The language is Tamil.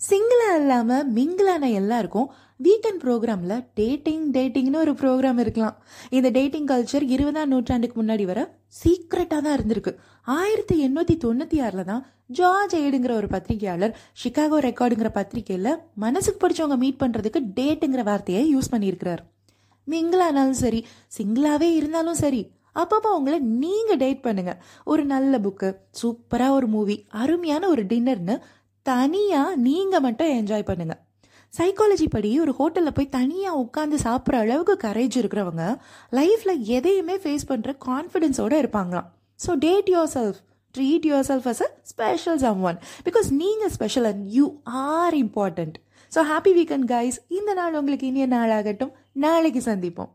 சிங்கிளாக இல்லாமல் மிங்கிளான எல்லாருக்கும் வீக்கெண்ட் ப்ரோக்ராமில் டேட்டிங் டேட்டிங்னு ஒரு ப்ரோக்ராம் இருக்கலாம். இந்த டேட்டிங் கல்ச்சர் இருபதாம் நூற்றாண்டுக்கு முன்னாடி வர சீக்ரெட்டாக தான் இருந்திருக்கு. ஆயிரத்தி எண்ணூற்றி தொண்ணூற்றி ஆறில் தான் ஜார்ஜ் ஏடுங்கிற ஒரு பத்திரிகையாளர் ஷிகாகோ ரெக்கார்டுங்கிற பத்திரிகையில் மனசுக்கு பிடிச்சவங்க மீட் பண்ணுறதுக்கு டேட்டுங்கிற வார்த்தையை யூஸ் பண்ணியிருக்கிறார். மிங்கிளானாலும் சரி சிங்கிளாகவே இருந்தாலும் சரி அப்பப்போ அவங்கள நீங்கள் டேட் பண்ணுங்க. ஒரு நல்ல புக்கு சூப்பராக ஒரு மூவி அருமையான ஒரு டின்னர்னு தனியாக நீங்கள் மட்டும் என்ஜாய் பண்ணுங்கள் சைக்காலஜி படி ஒரு ஹோட்டலில் போய் தனியாக உட்காந்து சாப்பிட்ற அளவுக்கு கரேஜ் இருக்கிறவங்க லைஃப்பில் எதையுமே ஃபேஸ் பண்ணுற கான்ஃபிடென்ஸோடு இருப்பாங்களாம். So date yourself treat yourself as a special someone because நீங்கள் special and you are important so happy weekend guys இந்த நாள் உங்களுக்கு இனிய நாளாகட்டும். நாளைக்கு சந்திப்போம்.